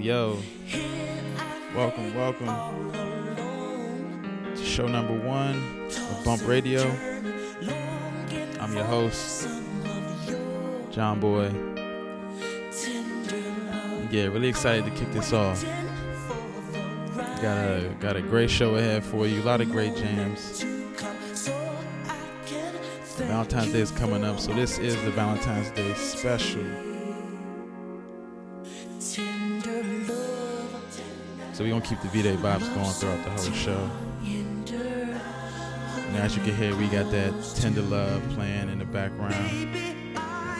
Yo. Welcome, welcome to show number one of Bump Radio. I'm your host, John Boy. Yeah, really excited to kick this off. Got a got a great show ahead for you. A lot of great jams. Valentine's Day is coming up, so this is the Valentine's Day special. So we're gonna keep the V-Day vibes going throughout the whole show. And as you can hear, we got that tender love playing in the background.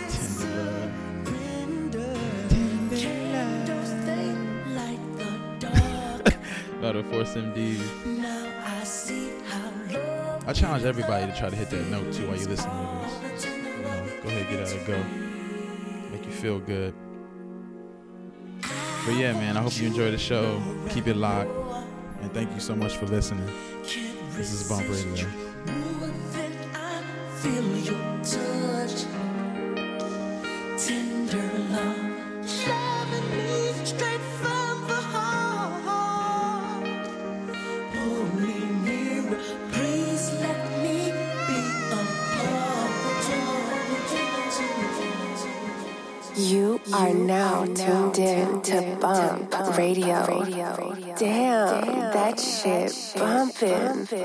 Tender love. About the Force MDs. I challenge everybody to try to hit that note too while you're listening to this. You know, go ahead, get out and go. Make you feel good. But yeah, man, I hope you enjoy the show. Keep it locked. And thank you so much for listening. This is Bump Radio.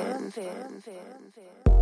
Bumpin'. Yeah.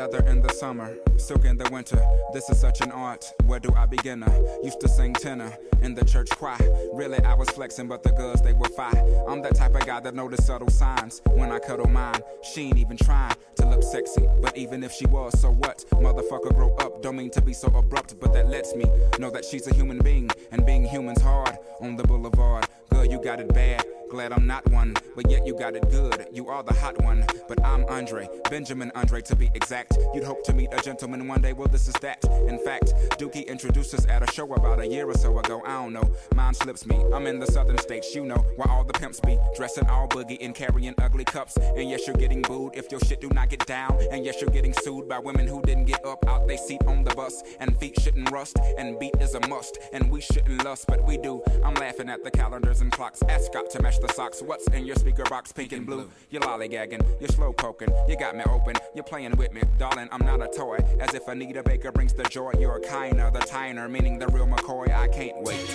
Leather in the summer, silk in the winter. This is such an art. Where do I begin? Used to sing tenor in the church choir. Really, I was flexing, but the girls they were fine. I'm that type of guy that notice subtle signs when I cuddle mine. She ain't even trying to look sexy, but even if she was, so what? Motherfucker, grow up. Don't mean to be so abrupt, but that lets me know that she's a human being, and being human's hard on the boulevard. Girl, you got it bad. Glad I'm not one, but yet you got it good. You are the hot one, but I'm Andre, Benjamin Andre to be exact. You'd hope to meet a gentleman one day, well, this is that. In fact, Dookie introduced us at a show about a year or so ago. I don't know, mine slips me. I'm in the southern states, you know, where all the pimps be dressing all boogie and carrying ugly cups. And yes, you're getting booed if your shit do not get down. And yes, you're getting sued by women who didn't get up out they seat on the bus. And feet shouldn't rust, and beat is a must. And we shouldn't lust, but we do. I'm laughing at the calendars and clocks. Ask Scott to match the socks. What's in your speaker box, pink and blue? You're lollygagging, you're slow poking, you got me open, you're playing with me, darling. I'm not a toy. As if Anita Baker brings the joy, you're kinder, the tiner, meaning the real McCoy. I can't wait.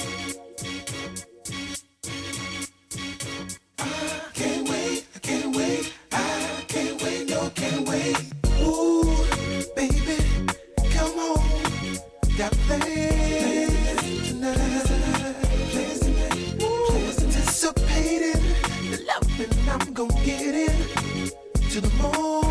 Ooh, baby, come on, got gonna get in to the morning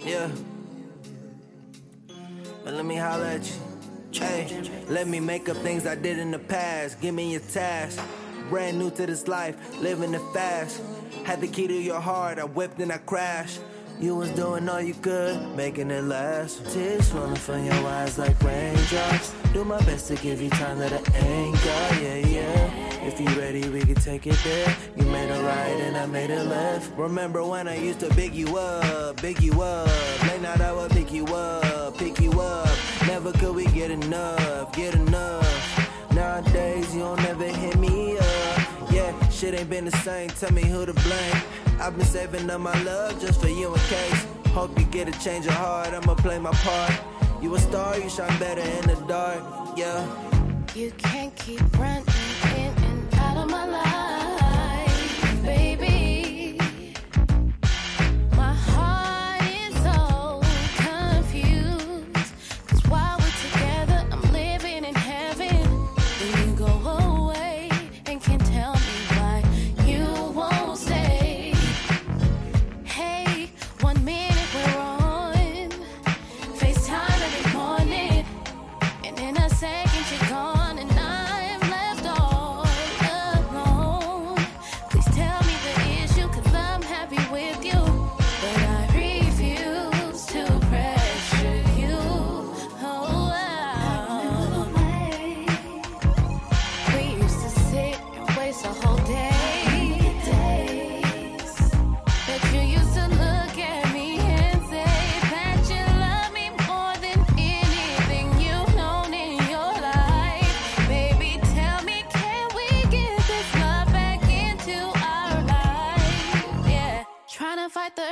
Yeah. But let me holler at you. Hey, let me make up things I did in the past. Give me your task. Brand new to this life, living it fast. Had the key to your heart, I whipped and I crashed. You was doing all you could, making it last. Tears falling from your eyes like raindrops. Do my best to give you time that I ain't got, yeah, yeah. If you ready, we can take it there. You made a right and I made it left. Remember when I used to big you up, big you up. Late night I would pick you up, pick you up. Never could we get enough, get enough. Nowadays you don't ever hit me up. Shit ain't been the same. Tell me who to blame. I've been saving up my love just for you in case. Hope you get a change of heart. I'ma play my part. You a star, you shine better in the dark. Yeah. You can't keep running in and out of my life,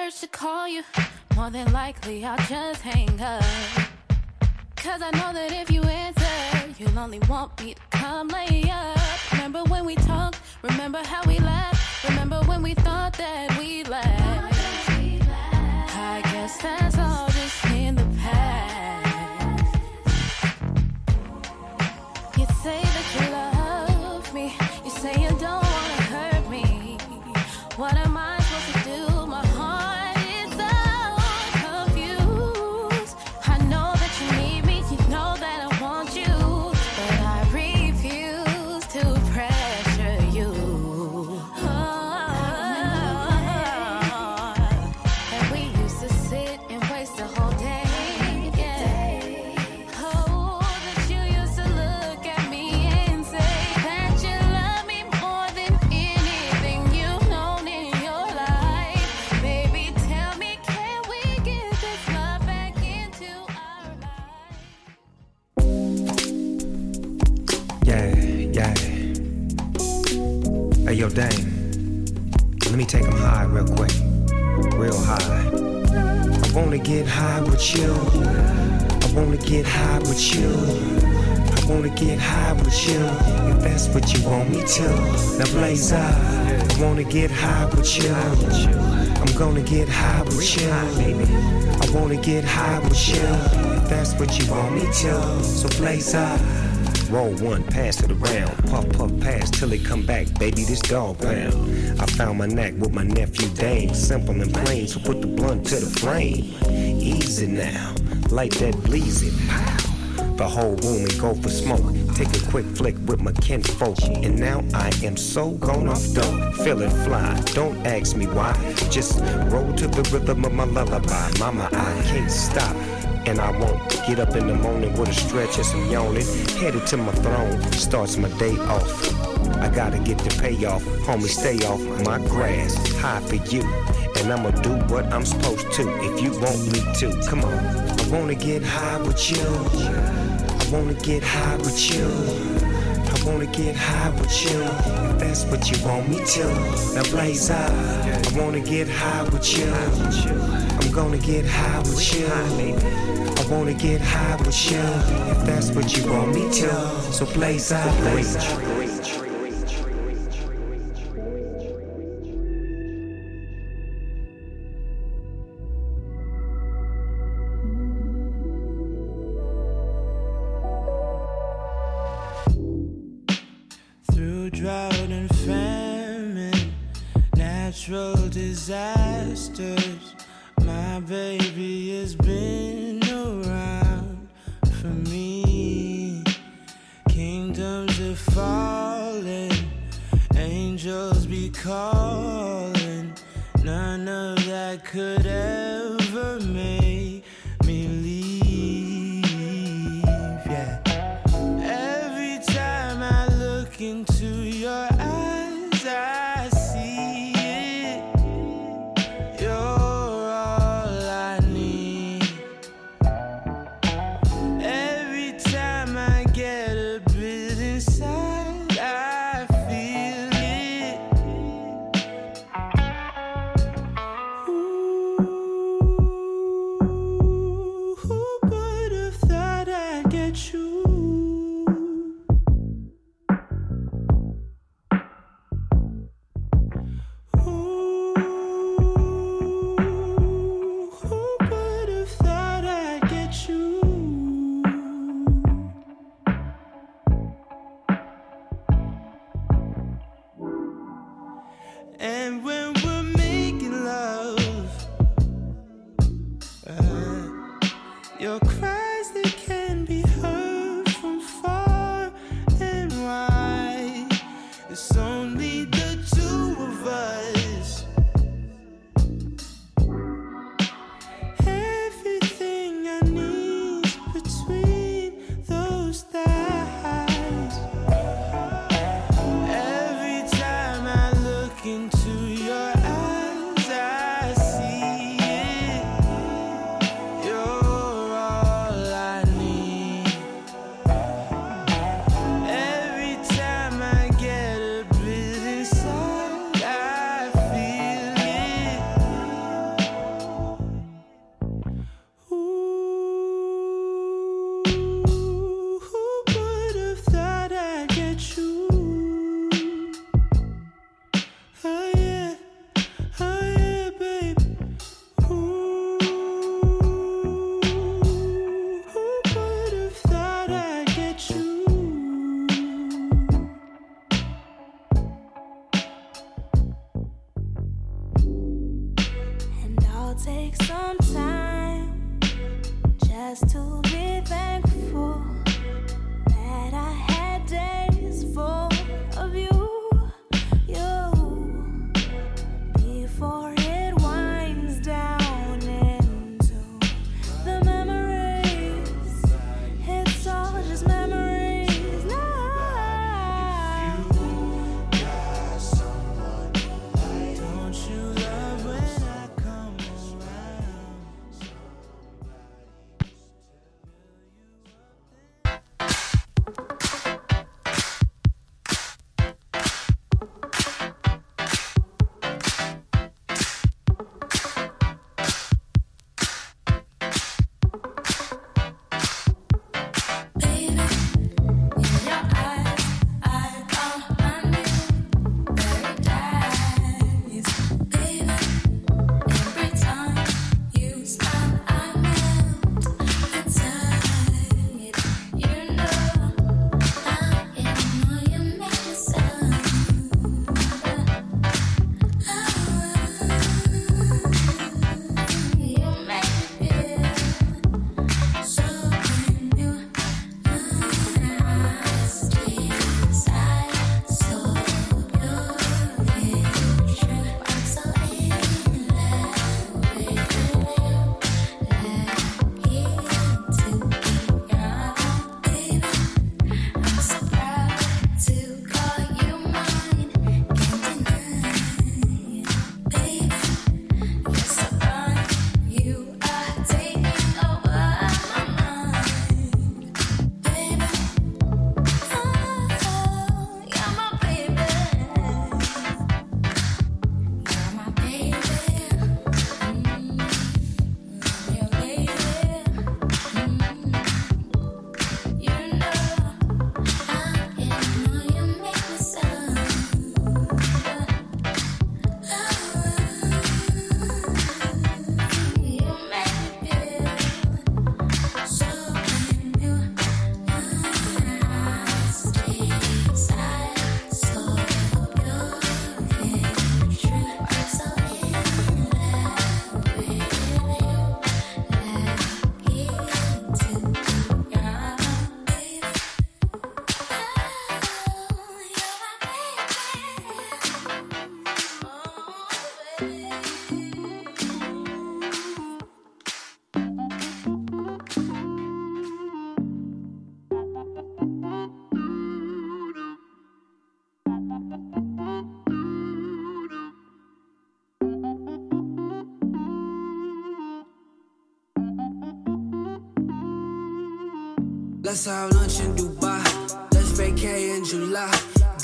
urge to call you. More than likely, I'll just hang up. Cause I know that if you answer, you'll only want me to come lay up. Remember when we talked? Remember how we laughed? Remember when we thought that we laughed? I guess that's all real quick. Real high. I wanna get high with you. I wanna get high with you. I wanna get high with you. If that's what you want me to. Now blaze up. I wanna get high with you. I'm gonna get high with you. I wanna get high with you. If that's what you want me to. So blaze up. Roll one, pass it around. Puff, puff, pass till it come back. Baby, this dog pound. I found my knack with my nephew Dame. Simple and plain, so put the blunt to the flame. Easy now, light that bleezy. The whole room and go for smoke. Take a quick flick with my kinfolk. And now I am so gone off dope. Feeling fly, don't ask me why. Just roll to the rhythm of my lullaby. Mama, I can't stop. And I won't get up in the morning with a stretch and some yawning. Headed to my throne, starts my day off. I gotta get the payoff, homie, stay off my grass. High for you, and I'ma do what I'm supposed to if you want me to. Come on, I wanna get high with you. I wanna get high with you. I wanna get high with you. That's what you want me to. Now blaze up. I wanna get high with you. I'm gonna get high with you. I wanna get high with you. If that's what you want me to. So blaze up. Blaze through and when. Let's have lunch in Dubai. Let's vacay in July.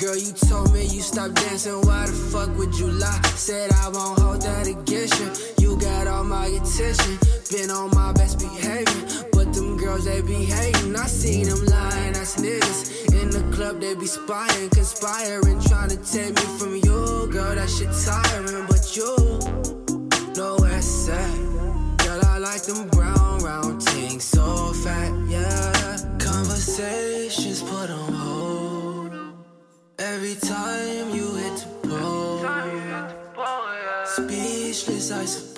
Girl, you told me you stopped dancing. Why the fuck would you lie? Said I won't hold that against you. You got all my attention. Been on my best behavior. But them girls, they be hating. I see them lying ass niggas. In the club, they be spying, conspiring. Trying to take me from you. Girl, that shit tiring. But you know where it's at. Girl, I like them brown, round things. So fat, yeah. Conversations put on hold. Every time you hit the pole, speechless, I suppose.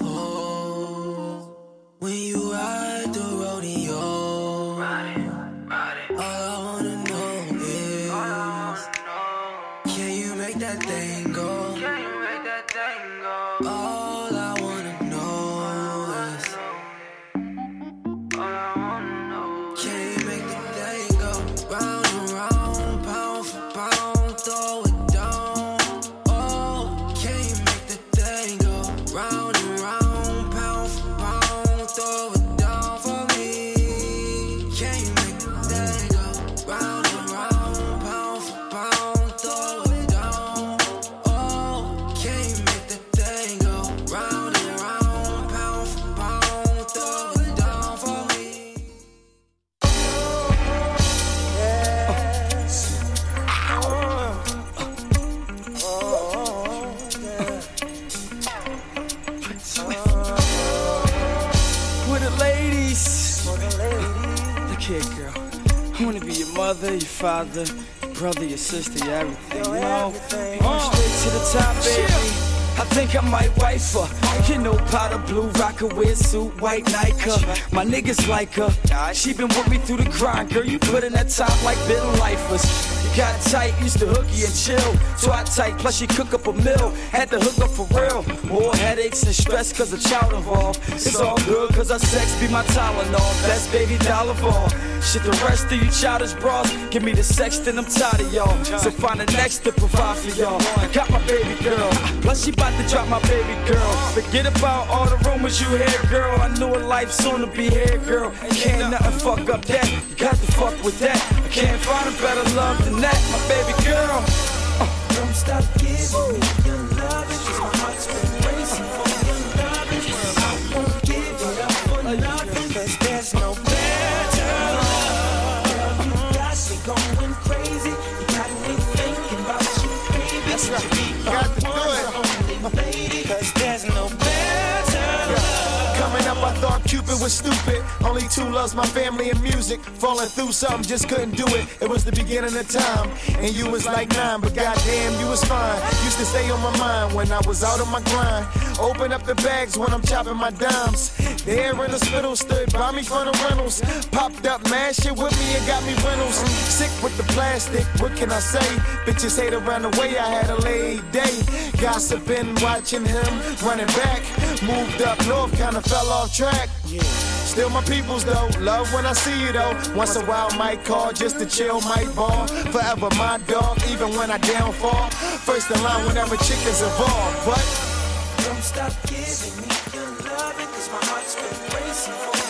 I wanna be your mother, your father, your brother, your sister, your everything. You know, going straight to the top, baby. I think I might wife her. You know, powder blue, Rocawear suit, white Nike. My niggas like her. She been with me through the grind, girl. You put in that top like been lifers. Got tight, used to hooky and chill. Twat tight, plus she cook up a meal. Had to hook up for real. More headaches and stress cause of child involved. It's all good cause her sex be my Tylenol. Best baby dollar of all. Shit, the rest of you childish bras. Give me the sex, then I'm tired of y'all. So find the next to provide for y'all. I got my baby girl. Plus she about to drop my baby girl. Forget about all the rumors you hear, girl. I knew a life soon to be here, girl. Can't nothing fuck up that. You got to fuck with that. Can't find a better love than that, my baby girl. Uh, don't stop giving me your loving, was stupid. Only two loves my family and music. Falling through something, just couldn't do it. It was the beginning of time, and you was like nine, but goddamn, you was fine. Used to stay on my mind when I was out on my grind. Open up the bags when I'm chopping my dimes. There in the spittle stood by me for the rentals. Popped up mad shit with me and got me rentals. Sick with the plastic, what can I say? Bitches hate around the way I had a late day. Gossiping, watching him running back. Moved up north, kinda fell off track. Still my peoples though, love when I see you though. Once a while might call just to chill, might ball. Forever my dog, even when I downfall. First in line whenever chickens involved, but Don't stop giving me your 'cause my heart's been racing for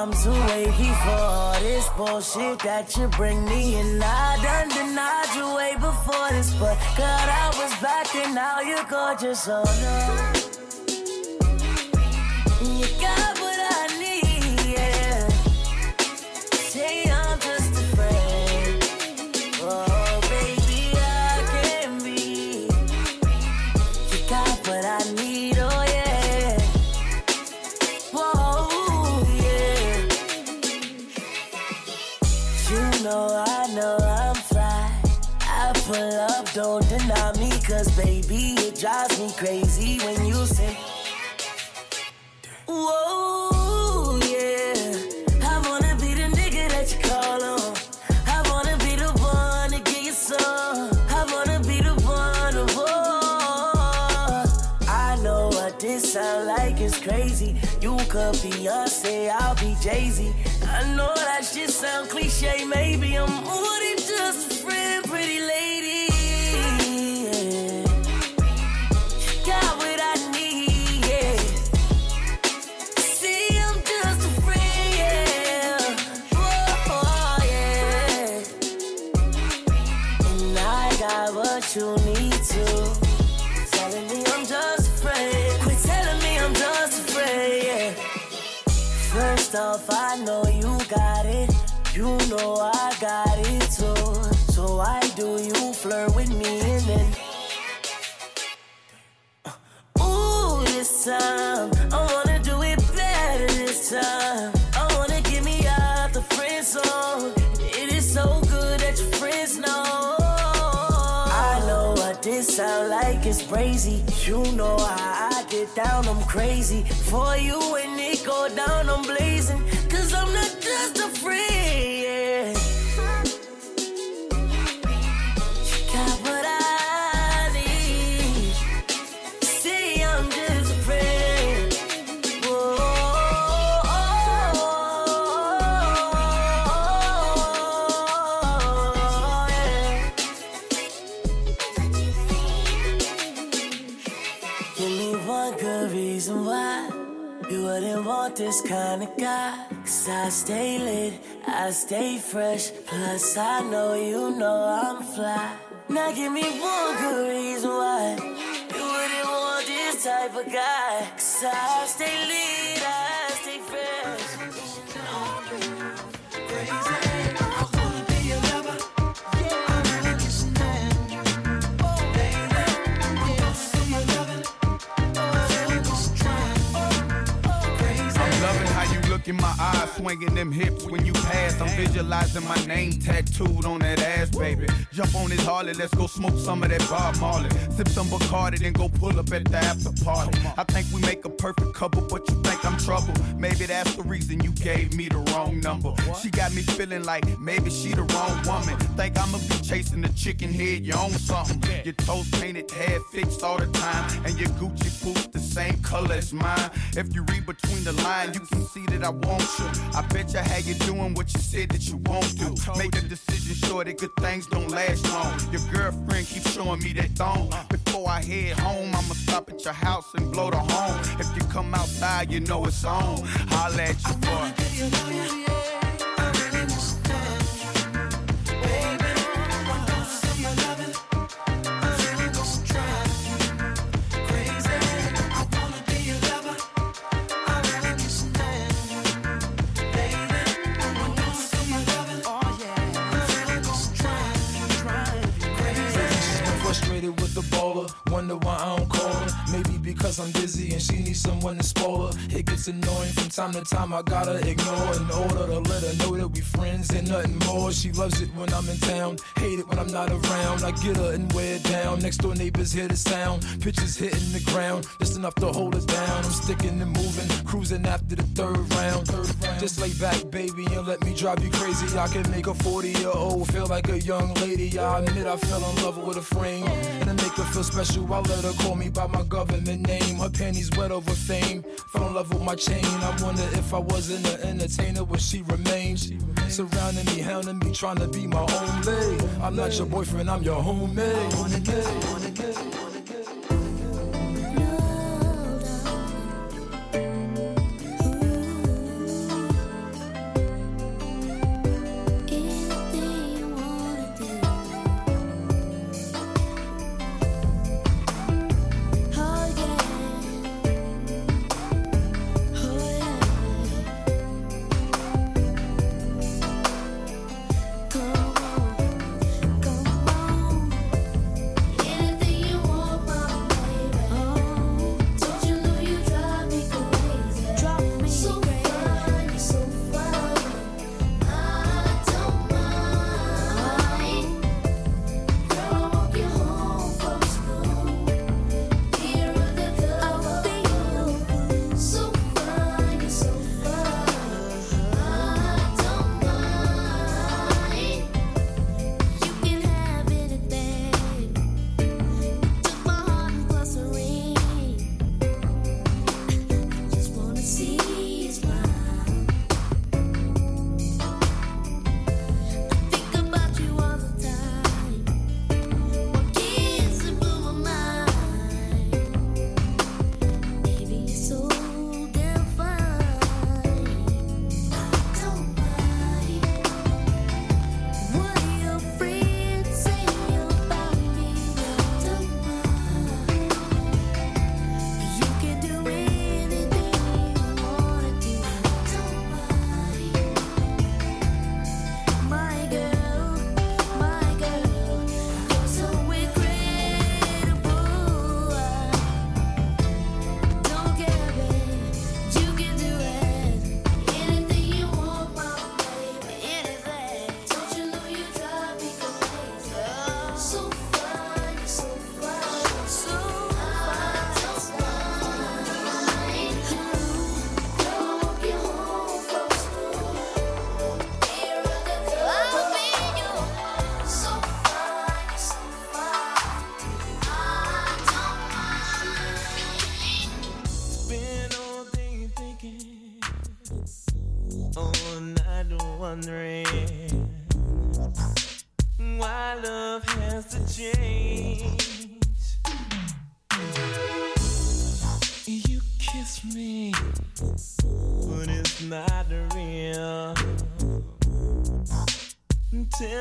I'm wavy for all this bullshit that you bring me. And I done denied you way before this, but God, I was back and now you're gorgeous. Oh no. Baby, it drives me crazy when you say, Whoa, yeah. I wanna be the nigga that you call on. I wanna be the one to get you some. I wanna be the one to war. I know what this sound like is crazy. You could be Beyonce, I'll be Jay Z. I know that shit sound cliche. Maybe I'm than just a friend, Off, I know you got it. You know I got it too. So why do you flirt with me and then? Uh, ooh, this time I wanna do it better this time. I wanna get me out the friend zone. It is so good that your friends know. I know what this sound like is crazy. You know how I get down, I'm crazy. For you when it go down, I'm blazing. Cause I'm not just a friend, this kind of guy. Cause I stay lit, I stay fresh. Plus, I know you know I'm fly. Now, give me one good reason why you wouldn't want this type of guy. Cause I stay lit, in my eyes, swinging them hips when you pass. I'm visualizing my name tattooed on that ass, baby. Jump on this Harley, let's go smoke some of that Bob Marley. Sip some Bacardi, then go pull up at the after party. I think we make a perfect couple, but you think I'm trouble. Maybe that's the reason you gave me the wrong number. She got me feeling like maybe she the wrong woman. Think I'ma be chasing the chicken head, you own something. Your toes painted, hair fixed all the time, and your Gucci boots the same color as mine. If you read between the lines, you can see that I want crucial. I bet you how you doing what you said that you won't do. Make a decision sure that good things don't last long. Your girlfriend keeps showing me that thong. Before I head home, I'ma stop at your house and blow the horn. If you come outside, you know it's on. Holla at you, boy. Because I'm busy and she needs someone to spoil her. It gets annoying from time to time. I gotta ignore in order to let her know that we friends and nothing more. She loves it when I'm in town, hate it when I'm not around. I get her and wear down. Next door neighbors hear the sound. Pitches hitting the ground, just enough to hold her down. I'm sticking and moving, cruising after the third round. Third round. Just lay back, baby, and let me drive you crazy. I can make a 40 year old feel like a young lady. I admit I fell in love with a frame. And to make her feel special, I let her call me by my government name. Her panties wet over fame. Fell in love with my chain. I wonder if I wasn't an entertainer, would she remain? Surrounding me, hounding me, trying to be my own lady. I'm not your boyfriend, I'm your homemade. Anything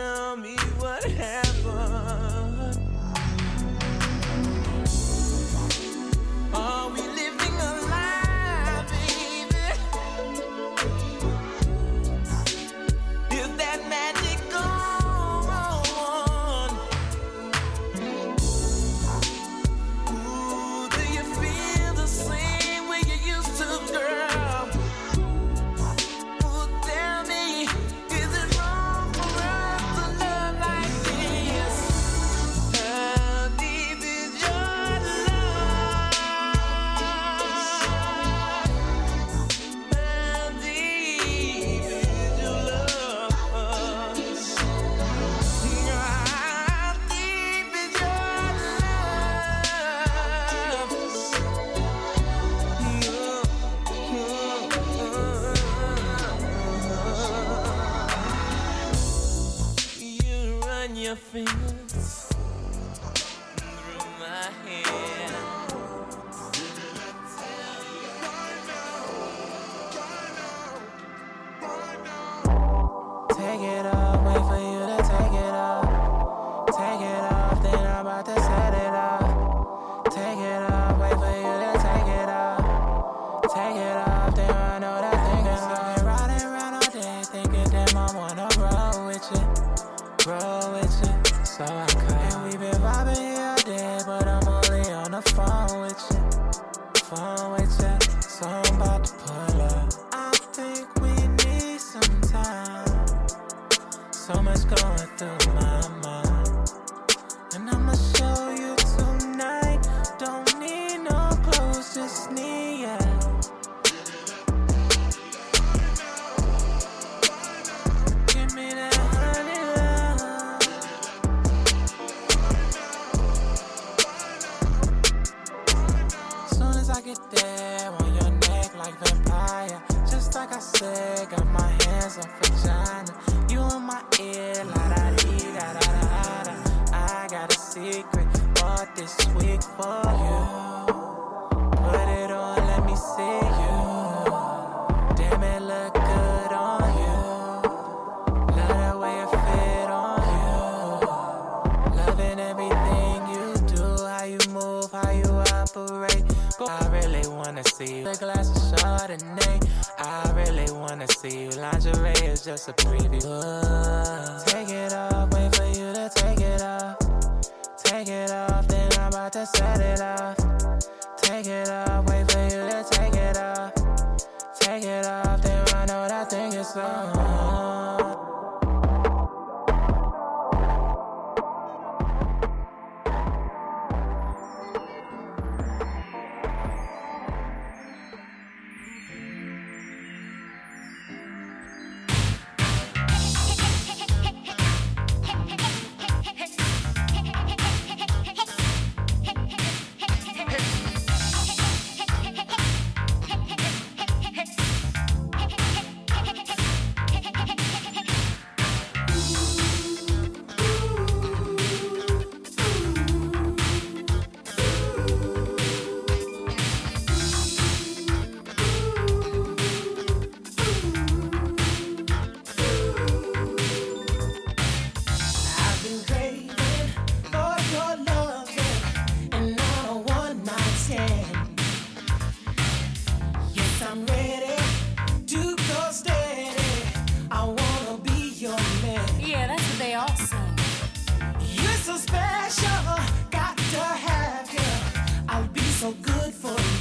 Tell me what happened.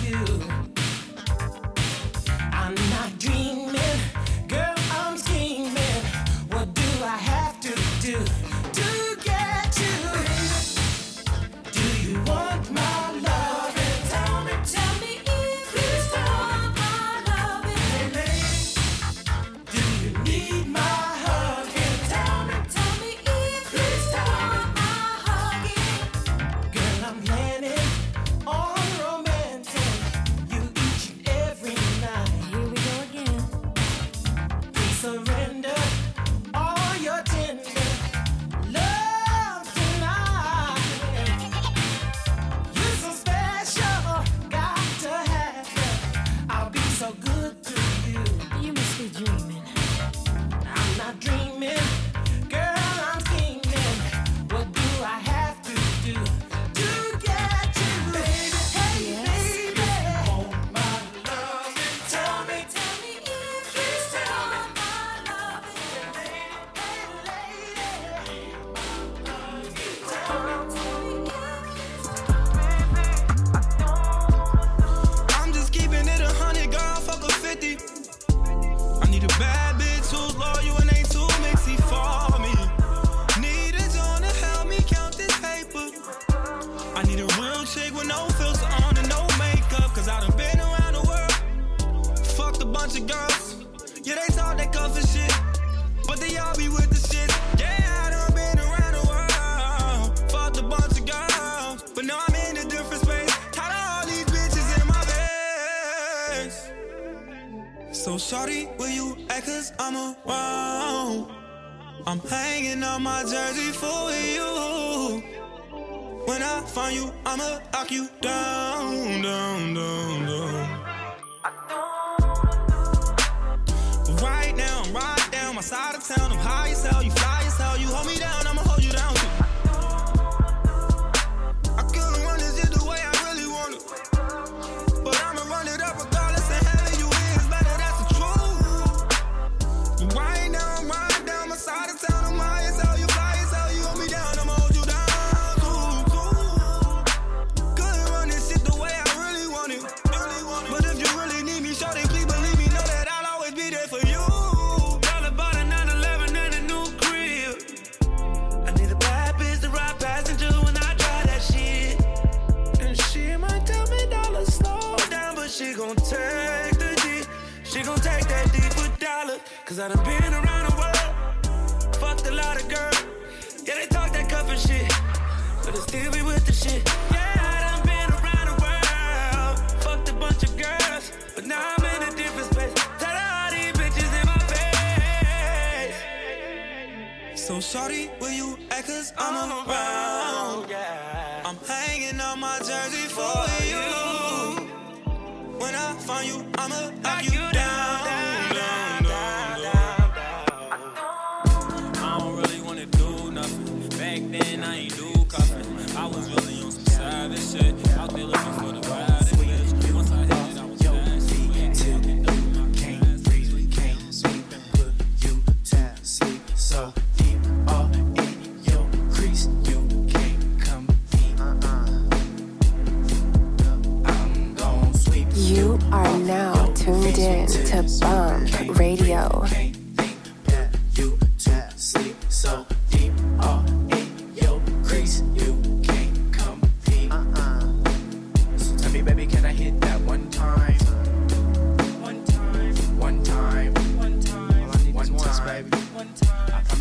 You. Right down my side of town.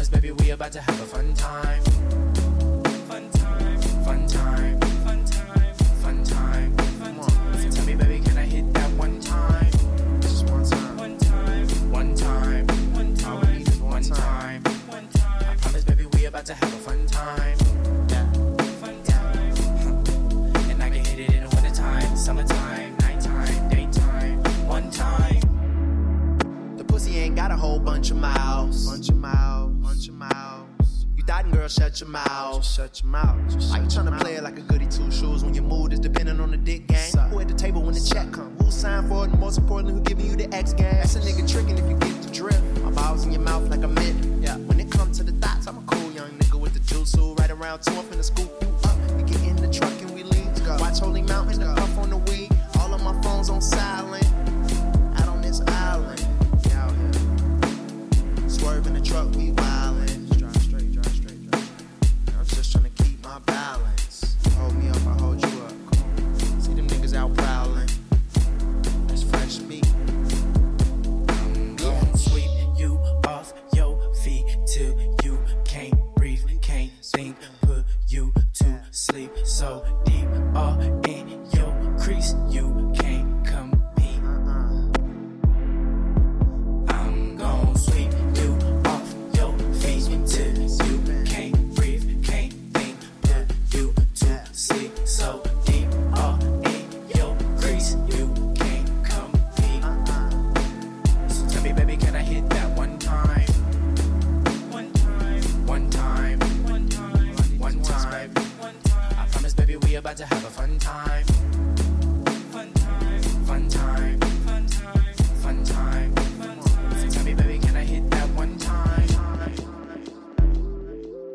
Time. I promise, baby, we about to have a fun time. Fun time, fun time, fun time, fun time. Come on, tell me, baby, can I hit that one time? Just one time, one time, one time, one time. All we need is one time, one time. I promise, baby, we about to have a fun time. Yeah, fun time. And I can hit it in the wintertime, summertime, nighttime, daytime, one time. The pussy ain't got a whole bunch of miles. Bunch of girl, shut your mouth. shut your mouth. Why you tryna play it like a goody two shoes when your mood is depending on the dick game? Who at the table when the check come? Who signed for it? And most importantly, who giving you the X game? That's a nigga tricking if you get the drift. My balls in your mouth like a mint. Yeah. When it comes to the thoughts, I'm a cool young nigga with the juice. So right around two, I'm finna scoop you up. You get in the truck and we leave. Watch Holy Mountain, the puff on the weed. All of my phones on silent. Out on this island. Out here. Swerve the truck, we wildin'.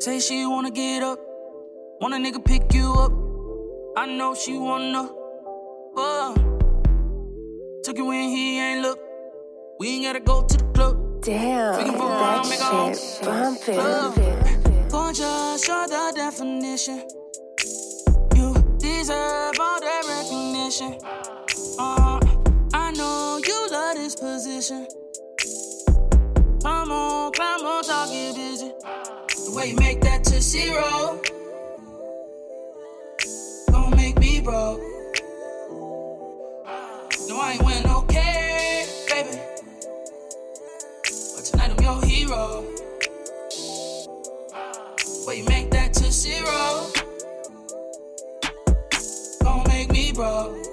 Say she wanna get up, want a nigga pick you up. I know she wanna. Oh, took you when he ain't look. We ain't gotta go to the club. Damn, We can fuck that around, shit bumping. club. Gorgeous, you're the definition. You deserve all that recognition. Uh, I know you love this position. Come on, come on, talk get busy. You make that to zero. Don't make me broke. No, I ain't win cake, baby. But tonight I'm your hero. You make that to zero. Don't make me broke.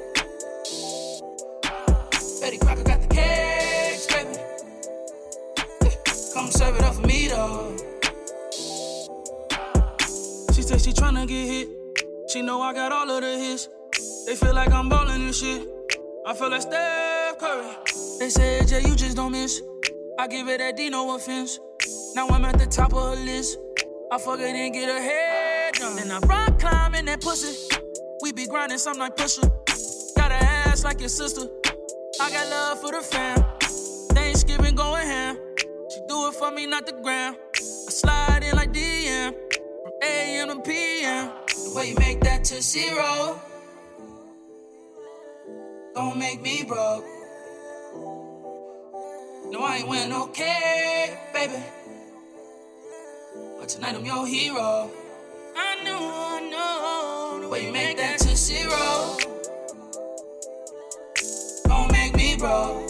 She tryna get hit. She know I got all of the hits. They feel like I'm ballin' and shit. I feel like Steph Curry. They say, Jay, you just don't miss. I give it that D, no offense. Now I'm at the top of her list. I fuck it and get her head done. Then I rock climb in that pussy. We be grinding some like pusher. Got a ass like your sister. I got love for the fam. Thanksgiving going ham. She do it for me, not the gram. I slide AM to PM. The way you make that to zero. Don't make me broke. No, I ain't winning no cake, baby. But tonight I'm your hero. I know, I know. The way you make that to zero. Don't make me broke.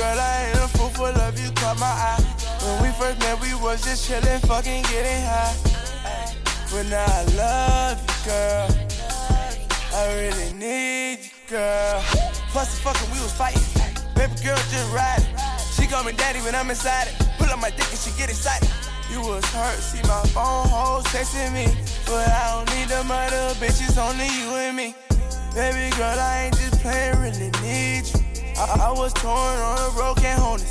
Girl, I ain't a fool for love, you caught my eye. When we first met, we was just chillin', fucking getting high. But now I love you, girl. I really need you, girl. Plus the fucking, we was fighting. Baby girl, just ride it. She call me daddy when I'm inside it. Pull up my dick and she get excited. You was hurt, see my phone hoes texting me. But I don't need them other bitches, only you and me. Baby girl, I ain't just playing, really need you. I, I was torn on the road, can't hold you.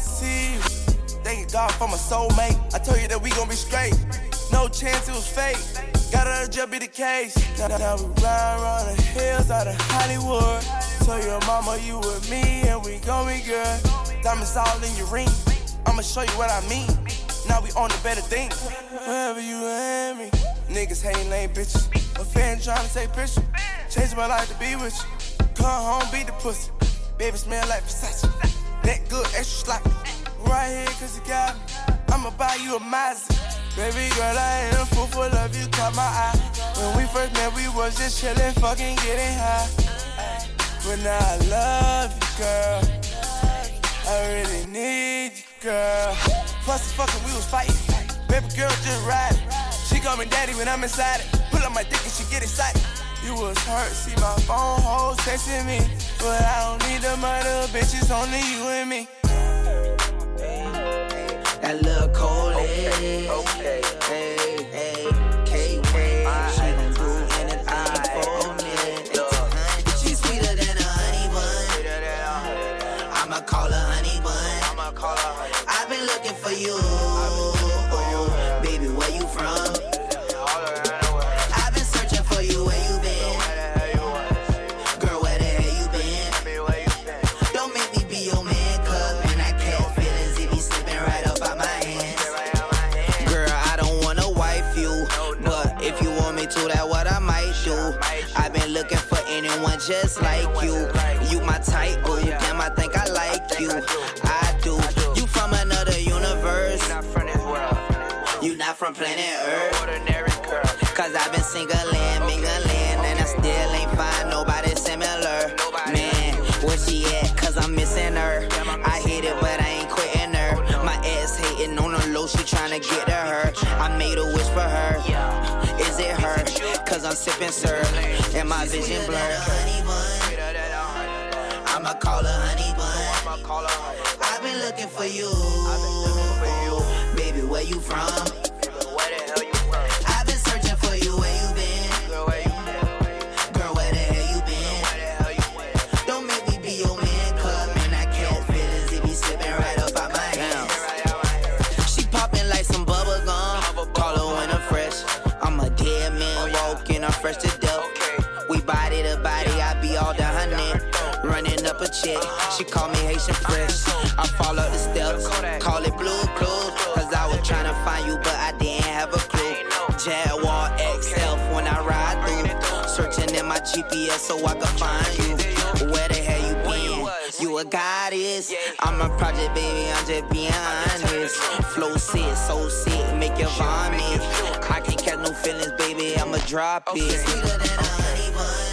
Thank God for my soulmate. I told you that we gon' be straight. No chance it was fake. Gotta just be the case. Now, now we ride around the hills out of Hollywood. Tell your mama you with me and we gon' be good. Diamonds all in your ring. I'ma show you what I mean. Now we on the better things. Wherever you and me. Niggas hating lame bitches. A fan trying to take pictures. Change my life to be with you. Come home, beat the pussy. Baby smell like Versace. That good, extra sloppy. Right here, cause you got me. I'ma buy you a Mazda. Baby girl, I ain't a fool for love, you caught my eye. When we first met, we was just chillin', fucking getting high. But now I love you, girl. I really need you, girl. Plus fucking, we was fighting. Baby girl, just ride. She call me daddy when I'm inside it. Pull up my dick and she get excited. You was hurt, see my phone hoes texting me. But I don't need them other bitches, only you and me. That little cold okay, okay, hey, anyone just like you. You my type, boo. Damn, I think I like you. I do. You from another universe. You not from planet Earth. Cause I've been singling, mingling, and I still ain't find nobody similar. Man, where she at? Cause I'm missing her. I hit it, but I ain't quitting her. My ex hating on the low, she tryna get to her. I made a wish for her. Cause I'm sipping syrup and my vision blurred. I'ma call her honey bun. I've been looking for you. Baby, where you from? She call me Haitian fresh. I follow the steps. Call it blue clues. Cause I was trying to find you, but I didn't have a clue. Jaguar XF when I ride through. Searching in my GPS so I can find you. Where the hell you been? You a goddess. I'm a project, baby. I'm just being honest. Flow sick, so sick, make you vomit. I can't catch no feelings, baby. I'ma drop it. Sweeter than honey.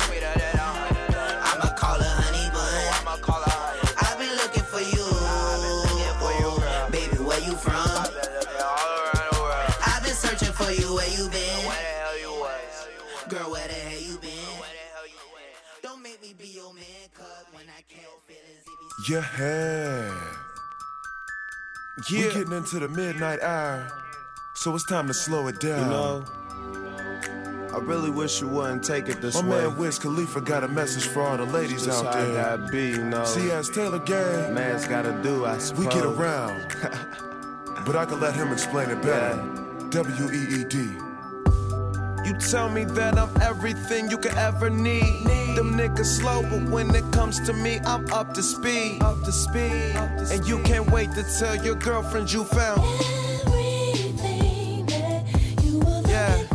Yeah. Yeah. We're getting into the midnight hour, so it's time to slow it down. You know, I really wish you wouldn't take it this My way. My man Wiz Khalifa got a message for all the ladies out there. it gotta be, you know. See, as Taylor Gang, man's gotta do, I suppose. we get around, but I can let him explain it better. W E E D. You tell me that I'm everything you could ever need. Them niggas slow, but when it comes to me, I'm up to speed. Up to speed. and you can't wait to tell your girlfriend you found. Yeah,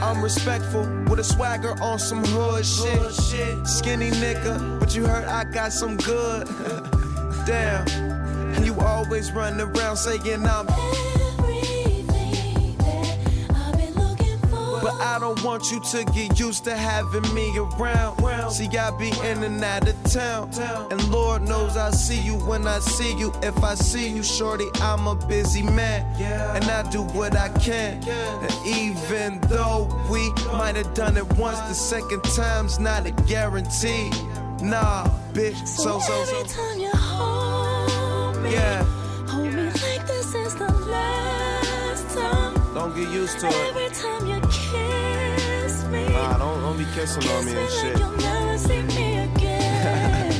I'm respectful with a swagger on some hood shit. Skinny nigga, but you heard I got some good. Damn, and you always run around saying I'm. I don't want you to get used to having me around. See, I be in and out of town. And Lord knows I see you when I see you. If I see you, shorty, I'm a busy man. And I do what I can. And even though we might have done it once, the second time's not a guarantee. Nah, bitch, so, so, so. Every time you hold me, Yeah. hold me like this is the last time. Don't get used to it. Every time you kiss me, Don't kissing on me and shit. you'll never see me again.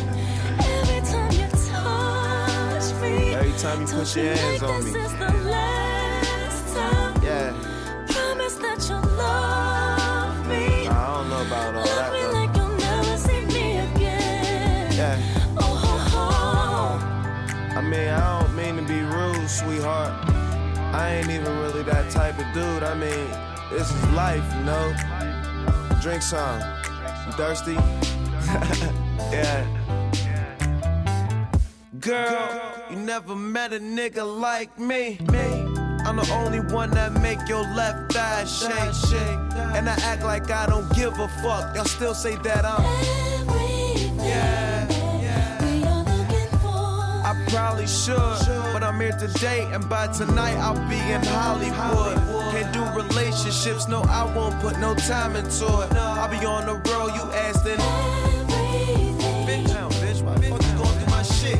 Every time you touch me, Every time you put your hands on me. is the last time. Yeah. Promise that you'll love me. Nah, I don't know about all Love that me though. like you'll never see me again. Yeah. Oh, oh, I mean, I don't mean to be rude, sweetheart. I ain't even really that type of dude. I mean, this is life, you know? Drink some. You thirsty? yeah. Girl, you never met a nigga like me. Me. I'm the only one that make your left thigh shake. And I act like I don't give a fuck. Y'all still say that I'm. Probably should, but I'm here today, and by tonight I'll be in Hollywood. Can't do relationships, no, I won't put no time into it. I'll be on the road, you asking. Bitch, bitch, why the fuck you going through my shit?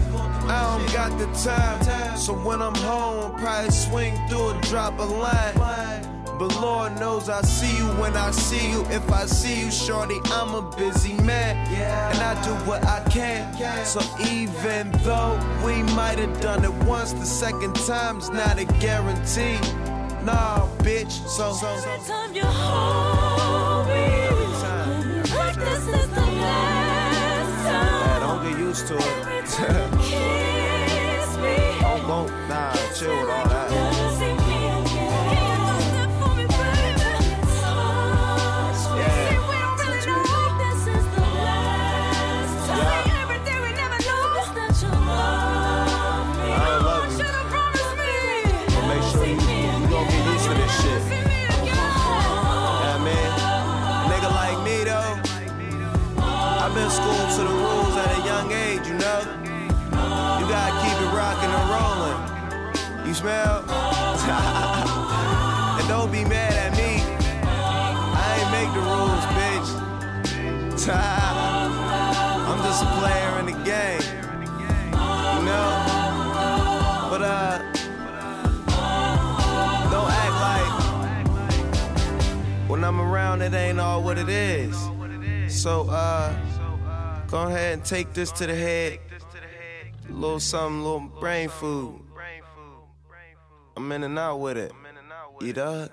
I don't got the time, so when I'm home, I'll probably swing through and drop a line. But Lord knows I see you when I see you. If I see you, shorty, I'm a busy man. And I do what I can. So even though we might have done it once, the second time's not a guarantee. Nah, bitch. So, so, Every time you hold me, like this is the last time. Yeah, don't get used to Every it. time you kiss me, don't, don't, nah, chill with smell? and don't be mad at me. I ain't make the rules, bitch. I'm just a player in the game. You know? But uh don't act like when I'm around it ain't all what it is. So uh go ahead and take this to the head. A little something, little brain food. I'm in and out with it. You dog?